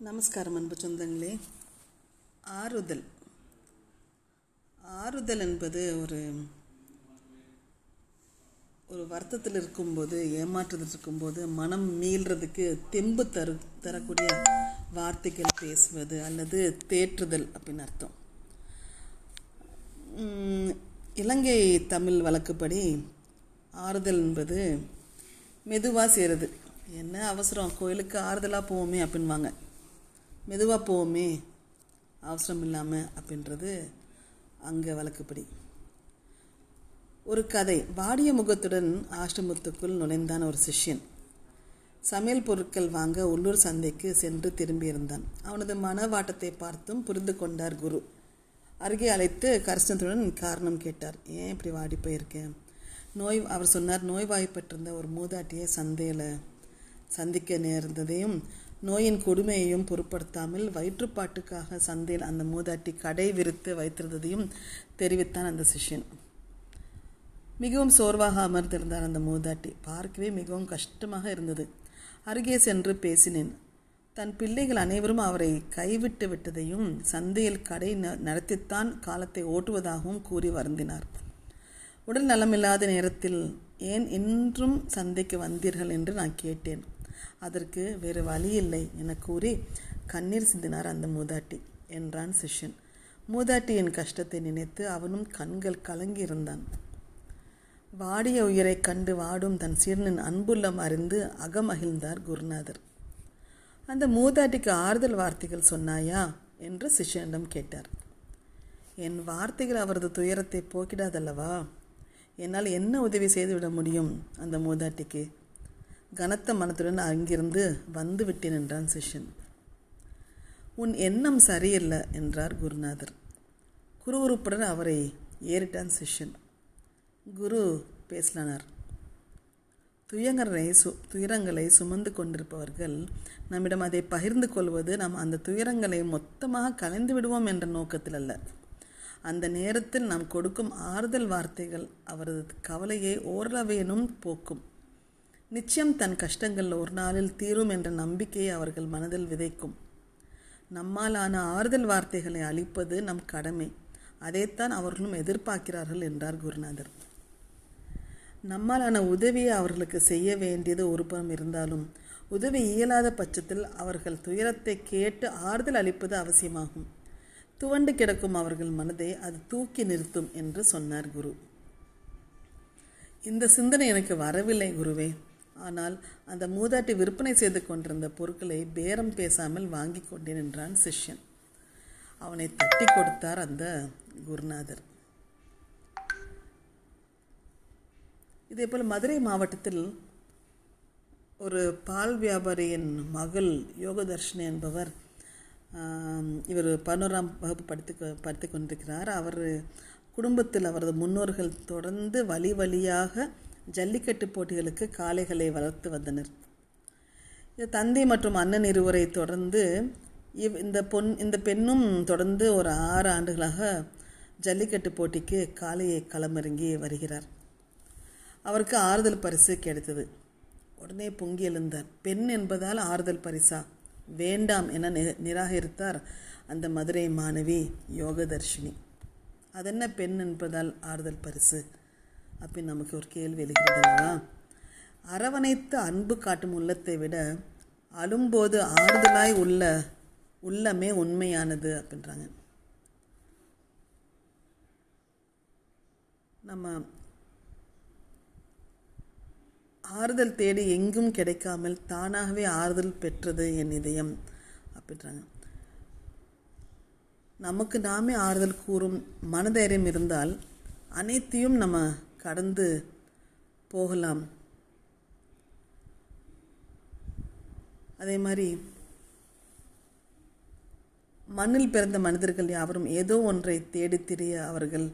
நமஸ்காரம் அன்பு சொந்தங்களே. ஆறுதல். ஆறுதல் என்பது ஒரு ஒரு வருத்தத்தில் இருக்கும்போது ஏமாற்றத்தில் இருக்கும்போது மனம் மீள்றதுக்கு தெம்பு தரு தரக்கூடிய வார்த்தைகள் பேசுவது அல்லது தேற்றுதல் அப்படின்னு அர்த்தம். இலங்கை தமிழ் வழக்குப்படி ஆறுதல் என்பது மெதுவாக செய்கிறது என்ன அவசரம் கோயிலுக்கு ஆறுதலாக போவோமே அப்படின்வாங்க மெதுவாக போவோமே. அவசரம் இல்லாமல் அப்படின்றது அங்கே வழக்குப்படி. ஒரு கதை. வாடிய முகத்துடன் ஆசிரமத்துக்குள் நுழைந்தான் ஒரு சிஷ்யன். சமையல் பொருட்கள் வாங்க உள்ளூர் சந்தைக்கு சென்று திரும்பியிருந்தான். அவனது மனவாட்டத்தை பார்த்தும் புரிந்து கொண்டார் குரு. அருகே அழைத்து கரிசனத்துடன் காரணம் கேட்டார். ஏன் இப்படி வாடி போயிருக்கேன் நோய் அவர் சொன்னார் நோய்வாய்ப்பட்டிருந்த ஒரு மூதாட்டியை சந்தையில் சந்திக்க நேர்ந்ததையும் நோயின் கொடுமையையும் பொருட்படுத்தாமல் வயிற்றுப்பாட்டுக்காக சந்தையில் அந்த மூதாட்டி கடை விரித்து வைத்திருந்ததையும் தெரிவித்தான் அந்த சிஷ்யன். மிகவும் சோர்வாக அமர்ந்திருந்தார் அந்த மூதாட்டி. பார்க்கவே மிகவும் கஷ்டமாக இருந்தது. அருகே சென்று பேசினேன். தன் பிள்ளைகள் அனைவரும் அவரை கைவிட்டு விட்டதையும் சந்தையில் கடை ந- நடத்தித்தான் காலத்தை ஓட்டுவதாகவும் கூறி வருந்தினார். உடல் நலமில்லாத நேரத்தில் ஏன் இன்றும் சந்தைக்கு வந்தீர்கள் என்று நான் கேட்டேன். அதற்கு வேறு வழி இல்லை என கூறி கண்ணீர் சிந்தினார் அந்த மூதாட்டி என்றான் சிஷ்யன். மூதாட்டியின் கஷ்டத்தை நினைத்து அவனும் கண்கள் கலங்கி இருந்தான். வாடிய உயிரைக் கண்டு வாடும் தன் சீரனின் அன்புள்ளம் அறிந்து அகமகிழ்ந்தார் குருநாதர். அந்த மூதாட்டிக்கு ஆறுதல் வார்த்தைகள் சொன்னாயா? என்று சிஷ்யனிடம் கேட்டார். என் வார்த்தைகள் அவரது துயரத்தை போக்கிடாதல்லவா? என்னால் என்ன உதவி செய்துவிட முடியும் அந்த மூதாட்டிக்கு? கனத்த மனத்துடன் அங்கிருந்து வந்து விட்டேன் என்றான் சிஷ்யன். உன் எண்ணம் சரியில்லை என்றார் குருநாதர். குருவுறுப்புடன் அவரை ஏறிட்டான் சிஷ்யன். குரு பேசலானார். துயங்களை சு துயரங்களை சுமந்து கொண்டிருப்பவர்கள் நம்மிடம் அதை பகிர்ந்து கொள்வது நாம் அந்த துயரங்களை மொத்தமாக கலைந்து விடுவோம் என்ற நோக்கத்தில் அல்ல. அந்த நேரத்தில் நாம் கொடுக்கும் ஆறுதல் வார்த்தைகள் அவரது கவலையை ஓரளவேனும் போக்கும். நிச்சயம் தன் கஷ்டங்கள் ஒரு நாளில் தீரும் என்ற நம்பிக்கையை அவர்கள் மனதில் விதைக்கும். நம்மாலான ஆறுதல் வார்த்தைகளை அளிப்பது நம் கடமை. அதைத்தான் அவர்களும் எதிர்பார்க்கிறார்கள் என்றார் குருநாதர். நம்மாலான உதவியை அவர்களுக்கு செய்ய வேண்டியது ஒரு புறம் இருந்தாலும் உதவி இயலாத பட்சத்தில் அவர்கள் துயரத்தை கேட்டு ஆறுதல் அளிப்பது அவசியமாகும். துவண்டு கிடக்கும் அவர்கள் மனதை அது தூக்கி நிறுத்தும் என்று சொன்னார் குரு. இந்த சிந்தனை எனக்கு வரவில்லை குருவே. ஆனால் அந்த மூதாட்டி விற்பனை செய்து கொண்டிருந்த பொருட்களை பேரம் பேசாமல் வாங்கி கொண்டேன் என்றான் சிஷ்யன். அவனை தட்டி கொடுத்தார் அந்த குருநாதர். இதேபோல் மதுரை மாவட்டத்தில் ஒரு பால் வியாபாரியின் மகள் யோகதர்ஷினி என்பவர் இவர் பதினோராம் வகுப்பு படித்து படித்து கொண்டிருக்கிறார். அவர் குடும்பத்தில் அவரது முன்னோர்கள் தொடர்ந்து வழி வழியாக ஜல்லிக்கட்டு போட்டிகளுக்கு காளைகளை வளர்த்து வந்தனர். தந்தை மற்றும் அண்ணன் இருவரை தொடர்ந்து இவ் இந்த பொன் இந்த பெண்ணும் தொடர்ந்து ஒரு ஆறு ஆண்டுகளாக ஜல்லிக்கட்டு போட்டிக்கு காளையை களமிறங்கி வருகிறார். அவருக்கு ஆறுதல் பரிசு கிடைத்தது. உடனே பொங்கி எழுந்தார். பெண் என்பதால் ஆறுதல் பரிசா? வேண்டாம் என நி- நிராகரித்தார் அந்த மதுரை மாணவி யோகதர்ஷினி. அதென்ன பெண் என்பதால் ஆறுதல் பரிசு? அப்படின்னு நமக்கு ஒரு கேள்வி எழுகிறது அரவணைத்து அன்பு காட்டும் உள்ளத்தை விட அழும்போது ஆறுதலாய் உள்ள உள்ளமே உண்மையானது அப்படின்றாங்க. நம்ம ஆறுதல் தேடி எங்கும் கிடைக்காமல் தானாகவே ஆறுதல் பெற்றது என் இதயம் அப்படின்றாங்க. நமக்கு நாமே ஆறுதல் கூறும் மனதைரியம் இருந்தால் அனைத்தையும் நம்ம கடந்து போகலாம். அதே மாதிரி மண்ணில் பிறந்த மனிதர்கள் யாவரும் ஏதோ ஒன்றை தேடி திரிய அவர்கள்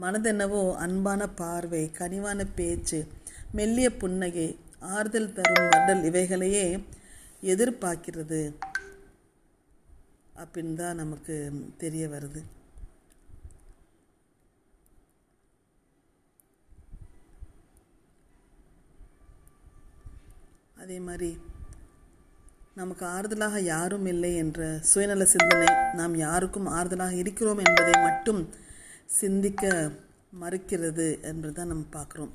மனதென்னவோ அன்பான பார்வை கனிவான பேச்சு மெல்லிய புன்னகை ஆறுதல் தரும் வண்டல் இவைகளையே எதிர்பார்க்கிறது. அப்படின்னு தான் நமக்கு தெரிய வருது. அதே மாதிரி நமக்கு ஆறுதலாக யாரும் இல்லை என்ற சுயநல சிந்தனை நாம் யாருக்கும் ஆறுதலாக இருக்கிறோம் என்பதை மட்டும் சிந்திக்க மறுக்கிறது என்பதுதான் நம்ம பார்க்குறோம்.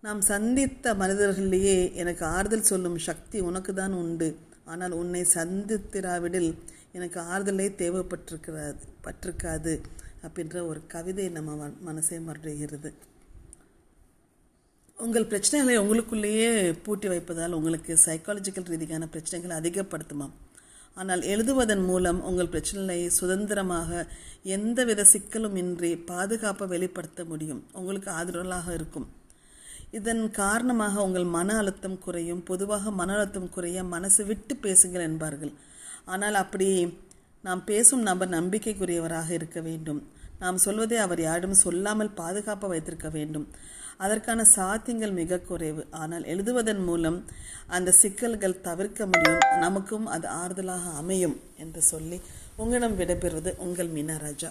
நாம் சந்தித்த மனிதர்களிலேயே எனக்கு ஆறுதல் சொல்லும் சக்தி உனக்கு தான் உண்டு. ஆனால் உன்னை சந்தித்திராவிடில் எனக்கு ஆறுதலே தேவைப்பட்டிருக்கிறது பட்டிருக்காது அப்படின்ற ஒரு கவிதை நம்ம ம- மனசை மறுகிறது உங்கள் பிரச்சனைகளை உங்களுக்குள்ளேயே பூட்டி வைப்பதால் உங்களுக்கு சைக்காலஜிக்கல் ரீதியான பிரச்சனைகள் அதிகப்படுத்துமாம். ஆனால் எழுதுவதன் மூலம் உங்கள் பிரச்சனைகளை சுதந்திரமாக எந்தவித சிக்கலும் இன்றி பாதுகாப்பை வெளிப்படுத்த முடியும். உங்களுக்கு ஆதரவாக இருக்கும். இதன் காரணமாக உங்கள் மன அழுத்தம் குறையும். பொதுவாக மன அழுத்தம் குறைய மனசு விட்டு பேசுங்கள் என்பார்கள். ஆனால் அப்படி நாம் பேசும் நபர் நம்பிக்கைக்குரியவராக இருக்க வேண்டும். நாம் சொல்வதை அவர் யாரும் சொல்லாமல் பாதுகாப்பாக வைத்திருக்க வேண்டும். அதற்கான சாத்தியங்கள் மிக குறைவு. ஆனால் எழுதுவதன் மூலம் அந்த சிக்கல்கள் தவிர்க்க முடியும். நமக்கும் அது ஆறுதலாக அமையும் என்று சொல்லி உங்களிடம் விடைபெறுவது உங்கள் மீனா ராஜா.